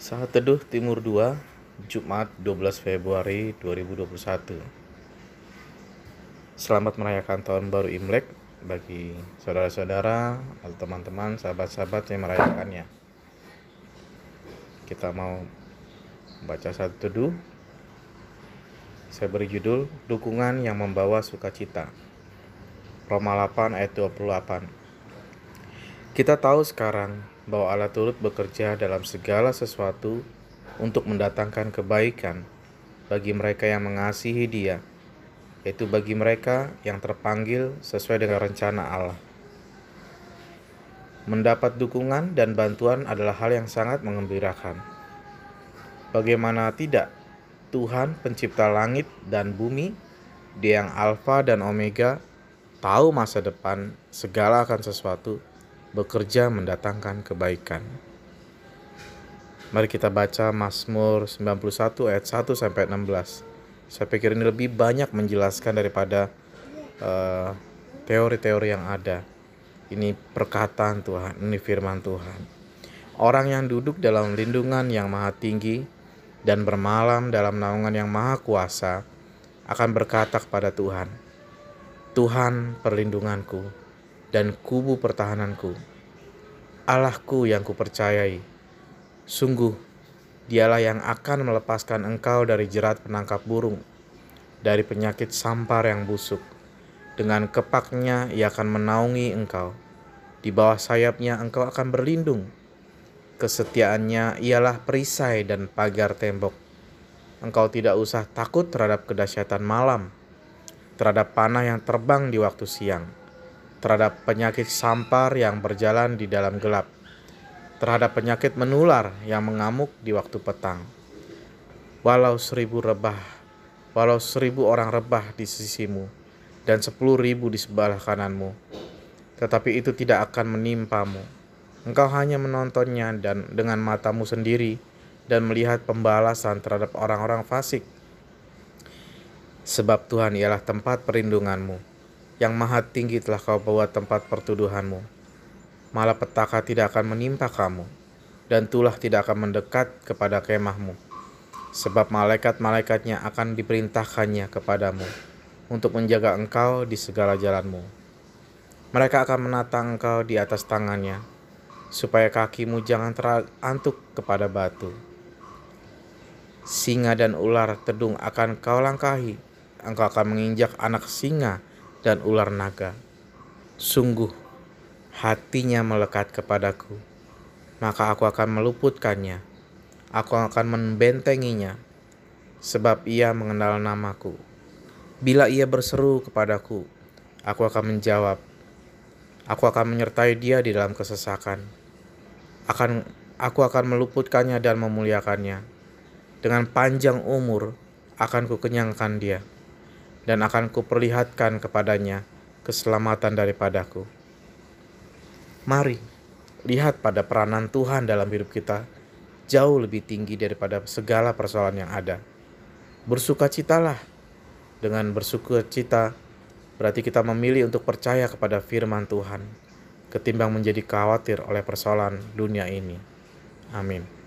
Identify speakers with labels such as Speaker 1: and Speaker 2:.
Speaker 1: Saat Teduh Timur 2, Jumat 12 Februari 2021. Selamat merayakan tahun baru Imlek bagi saudara-saudara atau teman-teman, sahabat-sahabat yang merayakannya. Kita mau baca satu teduh. Saya beri judul Dukungan yang Membawa Sukacita. Roma 8 ayat 28. Kita tahu sekarang bahwa Allah turut bekerja dalam segala sesuatu untuk mendatangkan kebaikan bagi mereka yang mengasihi Dia, yaitu bagi mereka yang terpanggil sesuai dengan rencana Allah. Mendapat dukungan dan bantuan adalah hal yang sangat mengembirakan. Bagaimana tidak, Tuhan Pencipta langit dan bumi, Dia yang Alfa dan Omega, tahu masa depan segala akan sesuatu bekerja mendatangkan kebaikan. Mari kita baca Mazmur 91 ayat 1 sampai 16. Saya pikir ini lebih banyak menjelaskan daripada teori-teori uh, yang ada. Ini perkataan Tuhan, ini firman Tuhan. Orang yang duduk dalam lindungan yang maha tinggi dan bermalam dalam naungan yang maha kuasa akan berkata kepada Tuhan, Tuhan perlindunganku dan kubu pertahananku, Allahku yang kupercayai. Sungguh, dialah yang akan melepaskan engkau dari jerat penangkap burung, dari penyakit sampar yang busuk. Dengan kepaknya ia akan menaungi engkau. Di bawah sayapnya engkau akan berlindung. Kesetiaannya ialah perisai dan pagar tembok. Engkau tidak usah takut terhadap kedahsyatan malam, terhadap panah yang terbang di waktu siang terhadap penyakit sampar yang berjalan di dalam gelap, terhadap penyakit menular yang mengamuk di waktu petang. Walau seribu rebah, walau seribu orang rebah di sisimu, dan sepuluh ribu di sebelah kananmu, tetapi itu tidak akan menimpamu. Engkau hanya menontonnya dan dengan matamu sendiri dan melihat pembalasan terhadap orang-orang fasik. Sebab Tuhan ialah tempat perlindunganmu yang maha tinggi telah kau bawa tempat pertuduhanmu. Malah petaka tidak akan menimpa kamu, dan tulah tidak akan mendekat kepada kemahmu. Sebab malaikat-malaikatnya akan diperintahkannya kepadamu untuk menjaga engkau di segala jalanmu. Mereka akan menatang engkau di atas tangannya, supaya kakimu jangan terantuk kepada batu. Singa dan ular tedung akan kau langkahi, engkau akan menginjak anak singa dan ular naga. Sungguh, hatinya melekat kepadaku, maka aku akan meluputkannya. Aku akan membentenginya, sebab ia mengenal namaku. Bila ia berseru kepadaku, aku akan menjawab. Aku akan menyertai dia di dalam kesesakan. Akan aku akan meluputkannya dan memuliakannya. Dengan panjang umur akan kukenyangkan dia dan akan kuperlihatkan kepadanya keselamatan daripadaku. Mari, lihat pada peranan Tuhan dalam hidup kita jauh lebih tinggi daripada segala persoalan yang ada. Bersukacitalah. Dengan bersukacita berarti kita memilih untuk percaya kepada firman Tuhan ketimbang menjadi khawatir oleh persoalan dunia ini. Amin.